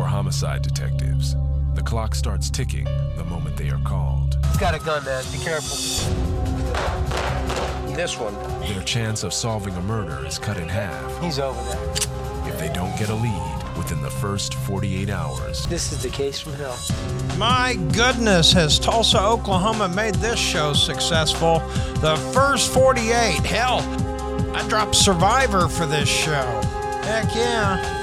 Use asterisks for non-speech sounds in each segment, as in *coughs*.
For homicide detectives, the clock starts ticking the moment they are called. He's got a gun, man. Be careful. This one. Their chance of solving a murder is cut in half He's over there. if they don't get a lead within the first 48 hours. This is the case from hell. My goodness, has Tulsa, Oklahoma made this show successful? The first 48. Hell, I dropped Survivor for this show. Heck yeah.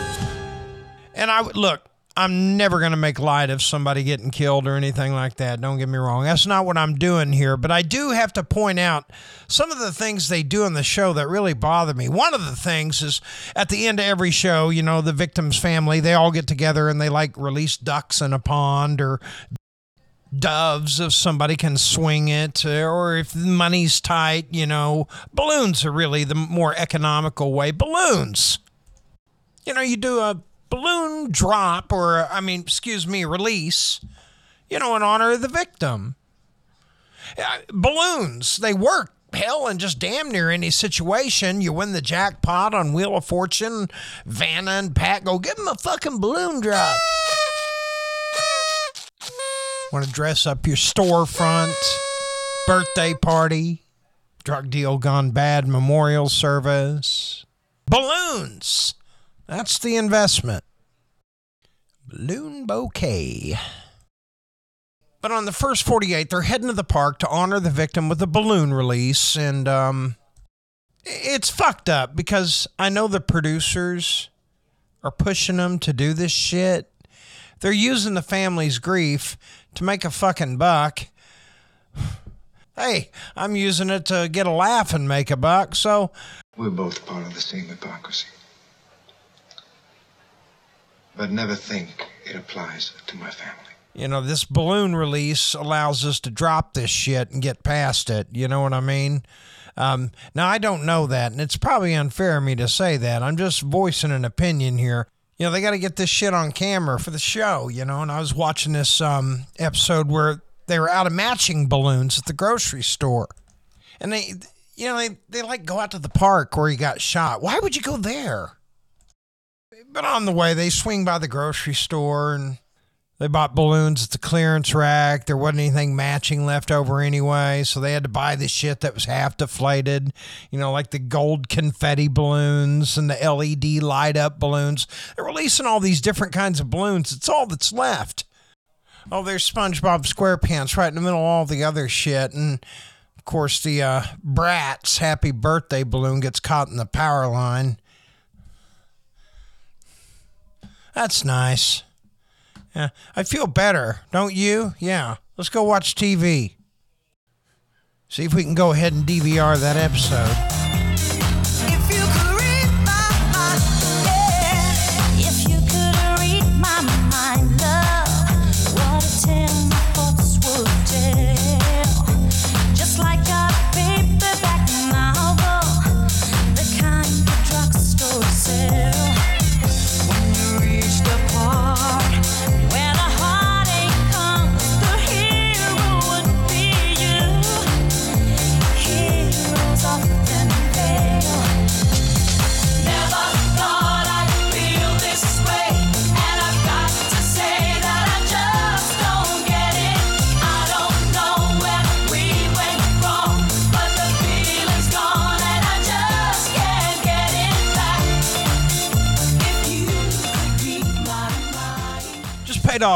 And I would look, I'm never going to make light of somebody getting killed or anything like that. Don't get me wrong. That's not what I'm doing here. But I do have to point out some of the things they do on the show that really bother me. One of the things is at the end of every show, you know, the victim's family, they all get together and they like release ducks in a pond or doves if somebody can swing it or if money's tight, you know, balloons are really the more economical way. Balloons. You know, you do a balloon drop or I mean, excuse me, release, you know, in honor of the victim. Uh, balloons, they work hell in just damn near any situation. You win the jackpot on Wheel of Fortune, Vanna and Pat go give them a fucking balloon drop. Want to dress up your storefront, birthday party, drug deal gone bad memorial service, balloons. That's the investment. Balloon bouquet. But on the first 48, they're heading to the park to honor the victim with a balloon release. And um, it's fucked up because I know the producers are pushing them to do this shit. They're using the family's grief to make a fucking buck. Hey, I'm using it to get a laugh and make a buck, so We're both part of the same hypocrisy. But never think it applies to my family. you know, this balloon release allows us to drop this shit and get past it. You know what I mean? Um, now, I don't know that, and it's probably unfair of me to say that. I'm just voicing an opinion here. You know, they got to get this shit on camera for the show, you know, and I was watching this um, episode where they were out of matching balloons at the grocery store. And they, you know, they, they like go out to the park where he got shot. Why would you go there? But on the way, they swing by the grocery store and they bought balloons at the clearance rack. There wasn't anything matching left over anyway, so they had to buy the shit that was half deflated, you know, like the gold confetti balloons and the LED light up balloons. They're releasing all these different kinds of balloons. It's all that's left. Oh, there's SpongeBob SquarePants right in the middle of all the other shit. And of course, the uh, Bratz happy birthday balloon gets caught in the power line. That's nice. Yeah, I feel better, don't you? Yeah. Let's go watch TV. See if we can go ahead and DVR that episode.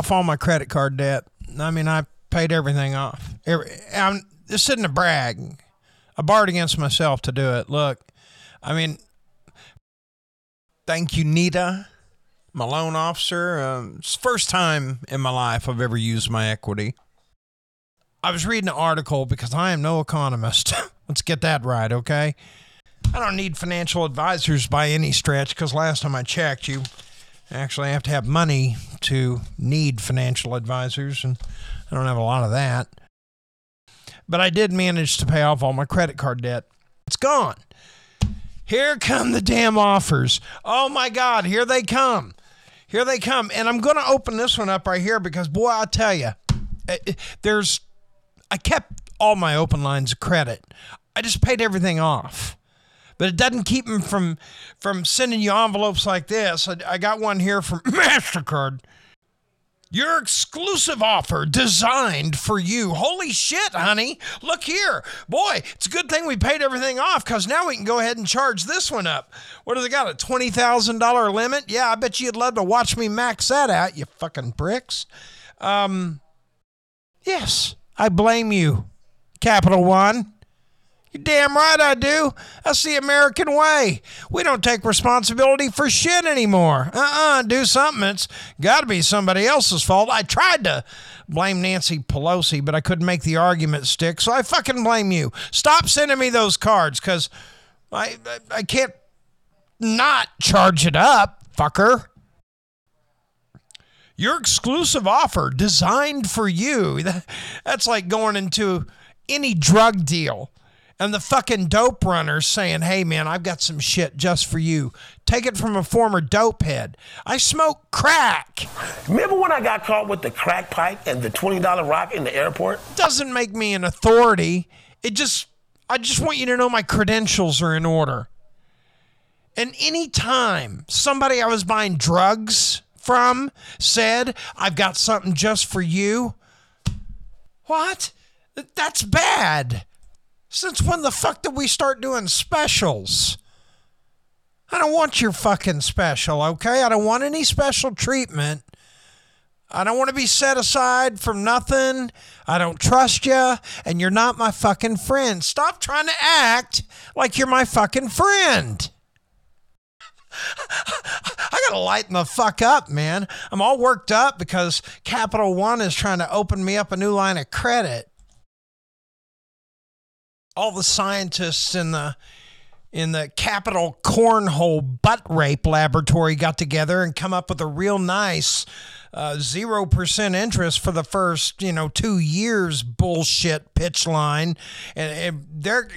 Off all my credit card debt. I mean, I paid everything off. Every, I'm, this isn't a brag. I barred against myself to do it. Look, I mean, thank you, Nita, my loan officer. Um, it's the first time in my life I've ever used my equity. I was reading an article because I am no economist. *laughs* Let's get that right, okay? I don't need financial advisors by any stretch because last time I checked, you actually I have to have money to need financial advisors, and I don't have a lot of that. But I did manage to pay off all my credit card debt. It's gone. Here come the damn offers. Oh my God, here they come. Here they come. And I'm going to open this one up right here because, boy, I tell you, eh, eh, there's, I kept all my open lines of credit. I just paid everything off. But it doesn't keep them from from sending you envelopes like this. I, I got one here from *coughs* Mastercard. Your exclusive offer designed for you. Holy shit, honey. Look here. Boy, it's a good thing we paid everything off because now we can go ahead and charge this one up. What do they got? A $20,000 limit? Yeah, I bet you'd love to watch me max that out, you fucking bricks. Um, yes, I blame you, Capital One. You're damn right I do. That's the American way. We don't take responsibility for shit anymore. Uh uh do something. It's got to be somebody else's fault. I tried to blame Nancy Pelosi, but I couldn't make the argument stick, so I fucking blame you. Stop sending me those cards because I, I, I can't not charge it up, fucker. Your exclusive offer designed for you. That- *laughs* That's like going into any drug deal and the fucking dope runners saying, hey man, I've got some shit just for you. Take it from a former dope head. I smoke crack. Remember when I got caught with the crack pipe and the $20 rock in the airport? Doesn't make me an authority. It just, I just want you to know my credentials are in order. And any time somebody I was buying drugs from said, I've got something just for you, what? That's bad. Since when the fuck did we start doing specials? I don't want your fucking special, okay? I don't want any special treatment. I don't want to be set aside from nothing. I don't trust you, and you're not my fucking friend. Stop trying to act like you're my fucking friend. I gotta lighten the fuck up, man. I'm all worked up because Capital One is trying to open me up a new line of credit. All the scientists in the in the Capital Cornhole Butt Rape Laboratory got together and come up with a real nice uh, zero percent interest for the first you know two years bullshit pitch line, and, and they're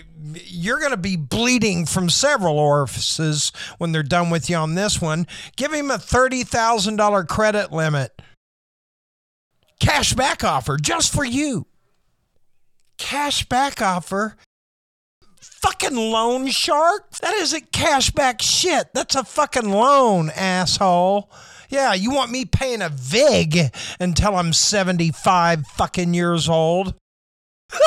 you're going to be bleeding from several orifices when they're done with you on this one. Give him a thirty thousand dollar credit limit, cash back offer just for you. Cash back offer fucking loan shark? That isn't cashback shit. That's a fucking loan, asshole. Yeah, you want me paying a VIG until I'm 75 fucking years old? *laughs*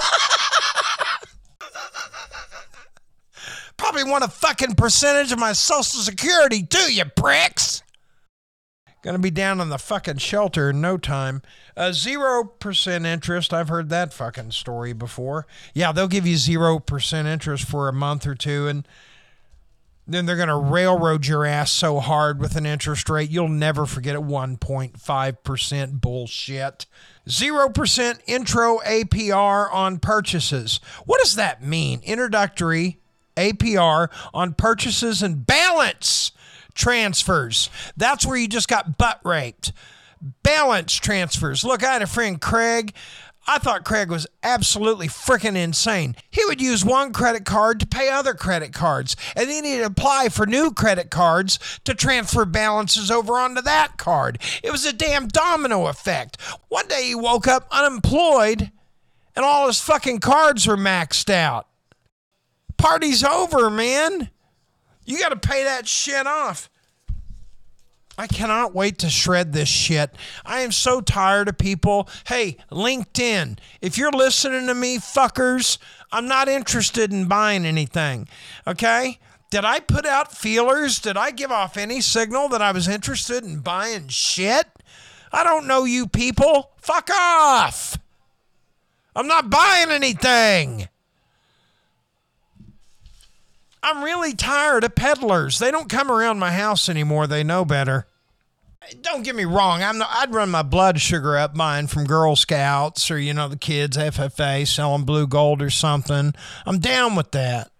Probably want a fucking percentage of my social security too, you pricks. Gonna be down in the fucking shelter in no time. Uh, zero percent interest. I've heard that fucking story before. Yeah, they'll give you zero percent interest for a month or two, and then they're gonna railroad your ass so hard with an interest rate you'll never forget it. One point five percent bullshit. Zero percent intro APR on purchases. What does that mean? Introductory APR on purchases and balance transfers. That's where you just got butt raped. Balance transfers. Look, I had a friend, Craig. I thought Craig was absolutely freaking insane. He would use one credit card to pay other credit cards, and then he'd apply for new credit cards to transfer balances over onto that card. It was a damn domino effect. One day he woke up unemployed, and all his fucking cards were maxed out. Party's over, man. You got to pay that shit off. I cannot wait to shred this shit. I am so tired of people. Hey, LinkedIn, if you're listening to me, fuckers, I'm not interested in buying anything. Okay? Did I put out feelers? Did I give off any signal that I was interested in buying shit? I don't know you people. Fuck off. I'm not buying anything. I'm really tired of peddlers. They don't come around my house anymore. They know better. Don't get me wrong. I'm not, I'd run my blood sugar up buying from Girl Scouts or you know the kids FFA selling blue gold or something. I'm down with that.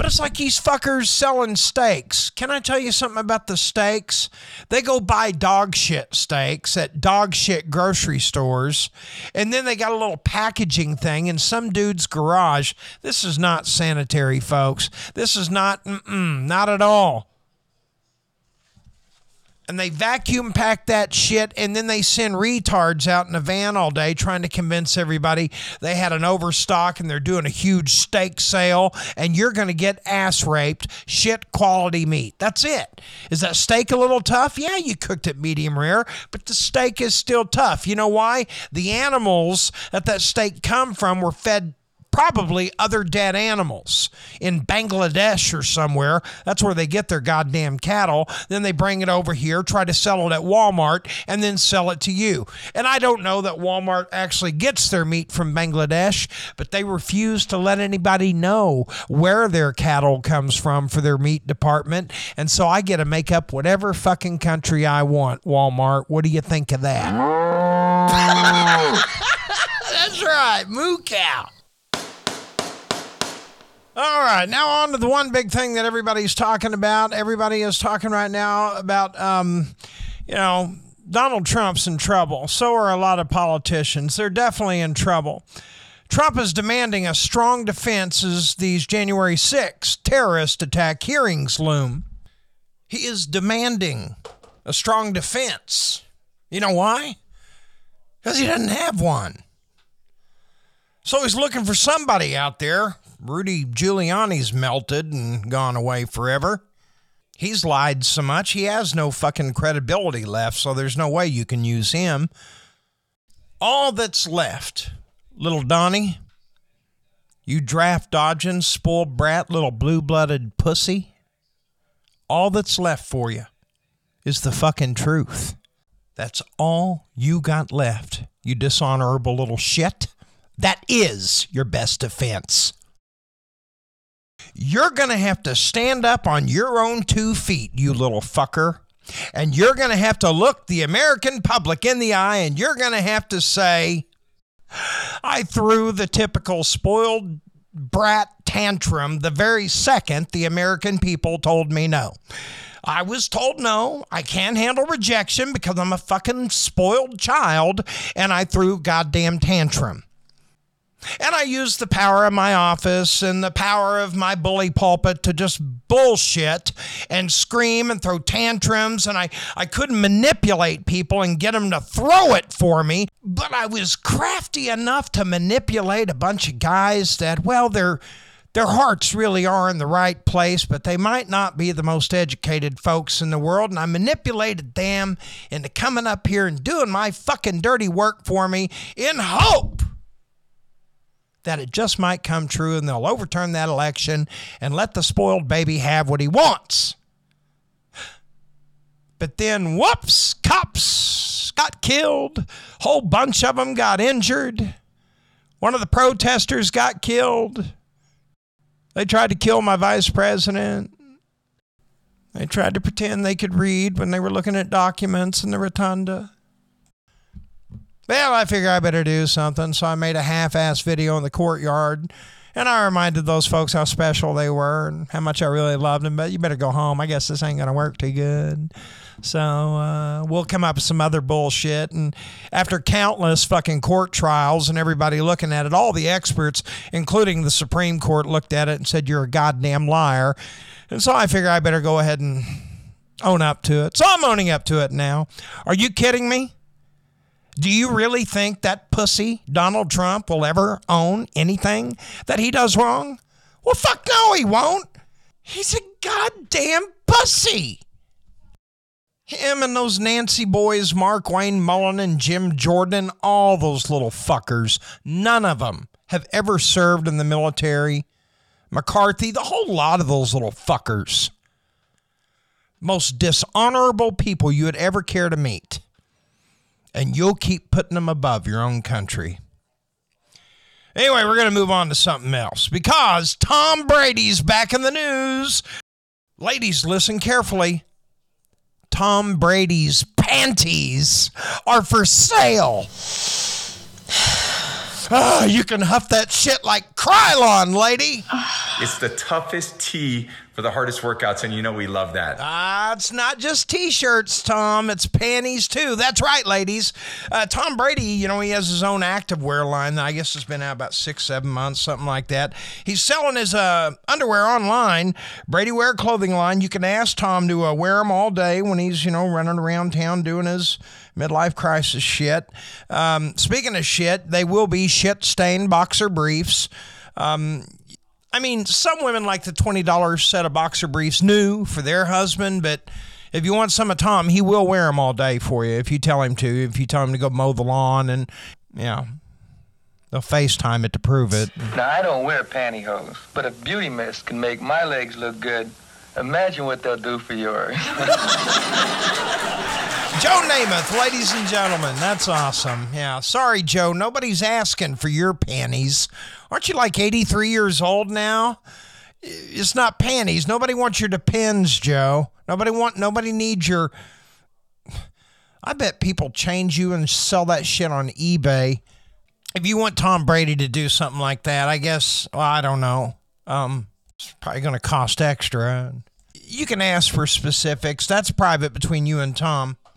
But it's like these fuckers selling steaks. Can I tell you something about the steaks? They go buy dog shit steaks at dog shit grocery stores, and then they got a little packaging thing in some dude's garage. This is not sanitary, folks. This is not, not at all. And they vacuum pack that shit and then they send retards out in a van all day trying to convince everybody they had an overstock and they're doing a huge steak sale and you're going to get ass raped shit quality meat. That's it. Is that steak a little tough? Yeah you cooked it medium rare but the steak is still tough. You know why? The animals that that steak come from were fed probably other dead animals in Bangladesh or somewhere. That's where they get their goddamn cattle. Then they bring it over here, try to sell it at Walmart, and then sell it to you. And I don't know that Walmart actually gets their meat from Bangladesh, but they refuse to let anybody know where their cattle comes from for their meat department. And so I get to make up whatever fucking country I want, Walmart. What do you think of that? *laughs* That's right, moo cow. All right, now on to the one big thing that everybody's talking about. Everybody is talking right now about, um, you know, Donald Trump's in trouble. So are a lot of politicians. They're definitely in trouble. Trump is demanding a strong defense as these January 6 terrorist attack hearings loom. He is demanding a strong defense. You know why? Because he doesn't have one. So he's looking for somebody out there. Rudy Giuliani's melted and gone away forever. He's lied so much, he has no fucking credibility left, so there's no way you can use him. All that's left, little Donnie, you draft dodging, spoiled brat, little blue blooded pussy, all that's left for you is the fucking truth. That's all you got left, you dishonorable little shit. That is your best defense. You're going to have to stand up on your own two feet, you little fucker. And you're going to have to look the American public in the eye and you're going to have to say, I threw the typical spoiled brat tantrum the very second the American people told me no. I was told no, I can't handle rejection because I'm a fucking spoiled child and I threw goddamn tantrum. And I used the power of my office and the power of my bully pulpit to just bullshit and scream and throw tantrums. And I, I couldn't manipulate people and get them to throw it for me. But I was crafty enough to manipulate a bunch of guys that, well, their, their hearts really are in the right place, but they might not be the most educated folks in the world. And I manipulated them into coming up here and doing my fucking dirty work for me in hope that it just might come true and they'll overturn that election and let the spoiled baby have what he wants. But then, whoops, cops got killed. Whole bunch of them got injured. One of the protesters got killed. They tried to kill my vice president. They tried to pretend they could read when they were looking at documents in the rotunda. Well, I figure I better do something, so I made a half ass video in the courtyard. And I reminded those folks how special they were and how much I really loved them. But you better go home. I guess this ain't going to work too good. So uh, we'll come up with some other bullshit. And after countless fucking court trials and everybody looking at it, all the experts, including the Supreme Court, looked at it and said, You're a goddamn liar. And so I figure I better go ahead and own up to it. So I'm owning up to it now. Are you kidding me? Do you really think that pussy, Donald Trump, will ever own anything that he does wrong? Well, fuck no, he won't. He's a goddamn pussy. Him and those Nancy boys, Markwayne Mullin and Jim Jordan, all those little fuckers, none of them have ever served in the military. McCarthy, the whole lot of those little fuckers. Most dishonorable people you would ever care to meet and you'll keep putting them above your own country. Anyway, we're going to move on to something else because Tom Brady's back in the news. Ladies, listen carefully. Tom Brady's panties are for sale. *sighs* Ah, you can huff that shit like Krylon, lady. It's the toughest tea for the hardest workouts, and you know we love that. Ah, it's not just t-shirts, Tom. It's panties too. That's right, ladies. Uh, Tom Brady, you know, he has his own activewear line. I guess it's been out about six, seven months, something like that. He's selling his uh, underwear online. Brady Wear clothing line. You can ask Tom to uh, wear them all day when he's, you know, running around town doing his midlife crisis shit. Um, speaking of shit, they will be shit-stained boxer briefs. Um, I mean, some women like the $20 set of boxer briefs new for their husband, but if you want some of Tom, he will wear them all day for you if you tell him to, if you tell him to go mow the lawn and, you know, they'll FaceTime it to prove it. Now, I don't wear pantyhose, but if Beautymist can make my legs look good, imagine what they'll do for yours. *laughs* Joe Namath, ladies and gentlemen, that's awesome. Yeah, sorry, Joe, nobody's asking for your panties. Aren't you like 83 years old now? It's not panties. Nobody wants your depends, Joe. Nobody want. Nobody needs your. I bet people change you and sell that shit on eBay. If you want Tom Brady to do something like that, I guess. Well, I don't know. Um, it's probably going to cost extra. You can ask for specifics. That's private between you and Tom.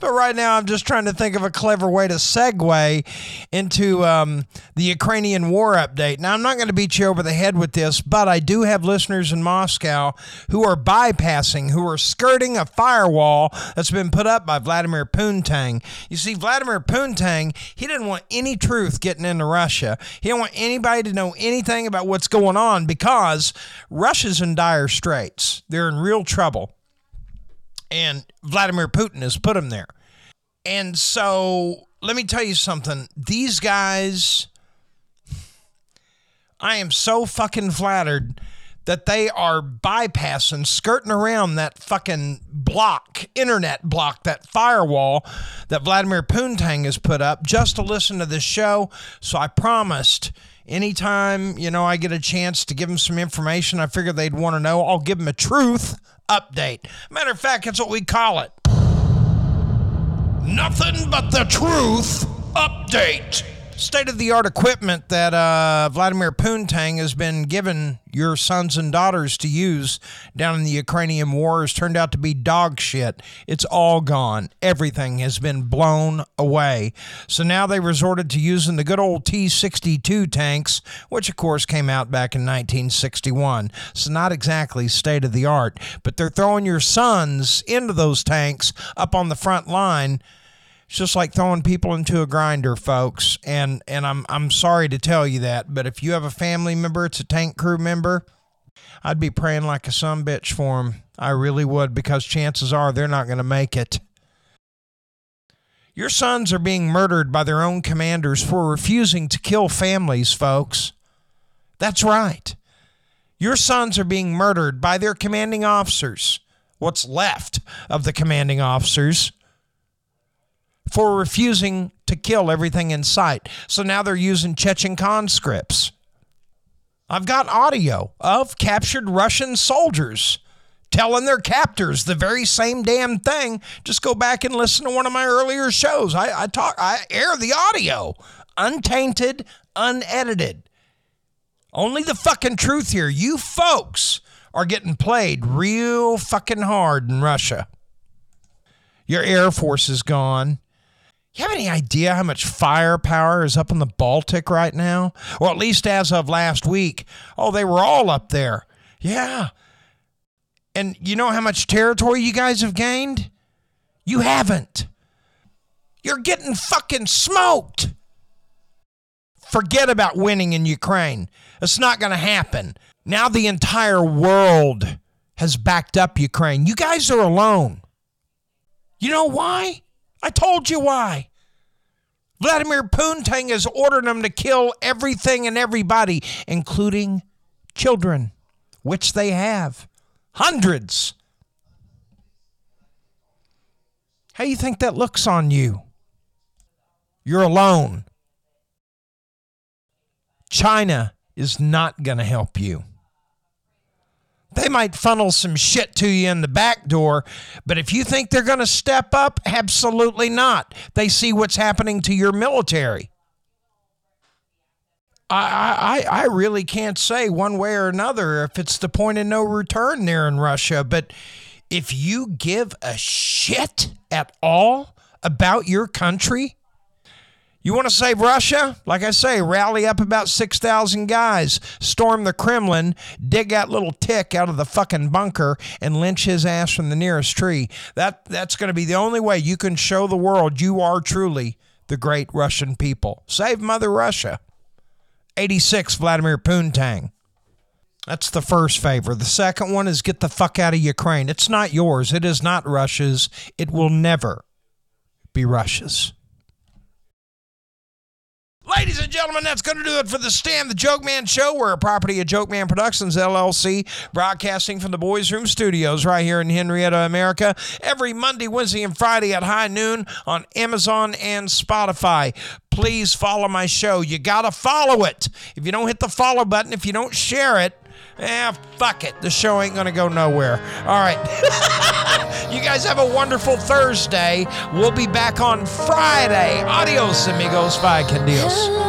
But right now, I'm just trying to think of a clever way to segue into um, the Ukrainian war update. Now, I'm not going to beat you over the head with this, but I do have listeners in Moscow who are bypassing, who are skirting a firewall that's been put up by Vladimir Putin. You see, Vladimir Putin, he didn't want any truth getting into Russia. He didn't want anybody to know anything about what's going on because Russia's in dire straits. They're in real trouble and Vladimir Putin has put him there. And so let me tell you something. These guys, I am so fucking flattered that they are bypassing, skirting around that fucking block, internet block, that firewall that Vladimir Putin has put up just to listen to this show. So I promised anytime, you know, I get a chance to give them some information I figure they'd want to know, I'll give them a truth update. Matter of fact, that's what we call it. Nothing but the truth update. State of the art equipment that uh, Vladimir Putin has been given your sons and daughters to use down in the Ukrainian war has turned out to be dog shit. It's all gone. Everything has been blown away. So now they resorted to using the good old T 62 tanks, which of course came out back in 1961. So not exactly state of the art, but they're throwing your sons into those tanks up on the front line. It's just like throwing people into a grinder, folks. And and I'm I'm sorry to tell you that, but if you have a family member, it's a tank crew member, I'd be praying like a son bitch for them. I really would, because chances are they're not going to make it. Your sons are being murdered by their own commanders for refusing to kill families, folks. That's right. Your sons are being murdered by their commanding officers. What's left of the commanding officers for refusing to kill everything in sight. So now they're using Chechen conscripts. I've got audio of captured Russian soldiers telling their captors the very same damn thing. Just go back and listen to one of my earlier shows. I, I talk I air the audio. Untainted, unedited. Only the fucking truth here. You folks are getting played real fucking hard in Russia. Your Air Force is gone. You have any idea how much firepower is up in the Baltic right now? Or at least as of last week. Oh, they were all up there. Yeah. And you know how much territory you guys have gained? You haven't. You're getting fucking smoked. Forget about winning in Ukraine. It's not going to happen. Now the entire world has backed up Ukraine. You guys are alone. You know why? I told you why. Vladimir Putin is ordering them to kill everything and everybody, including children, which they have. Hundreds. How do you think that looks on you? You're alone. China is not going to help you. They might funnel some shit to you in the back door, but if you think they're going to step up, absolutely not. They see what's happening to your military. I, I, I really can't say one way or another if it's the point of no return there in Russia. But if you give a shit at all about your country, you want to save Russia? Like I say, rally up about 6,000 guys, storm the Kremlin, dig that little tick out of the fucking bunker, and lynch his ass from the nearest tree. That, that's going to be the only way you can show the world you are truly the great Russian people. Save Mother Russia. 86 Vladimir Poontang. That's the first favor. The second one is get the fuck out of Ukraine. It's not yours. It is not Russia's. It will never be Russia's. Ladies and gentlemen, that's going to do it for the Stand the Joke Man Show. We're a property of Joke Man Productions, LLC, broadcasting from the Boys Room Studios right here in Henrietta, America, every Monday, Wednesday, and Friday at high noon on Amazon and Spotify. Please follow my show. You got to follow it. If you don't hit the follow button, if you don't share it, eh, fuck it. The show ain't going to go nowhere. All right. *laughs* you guys have a wonderful Thursday. We'll be back on Friday. Adios, amigos. Bye, con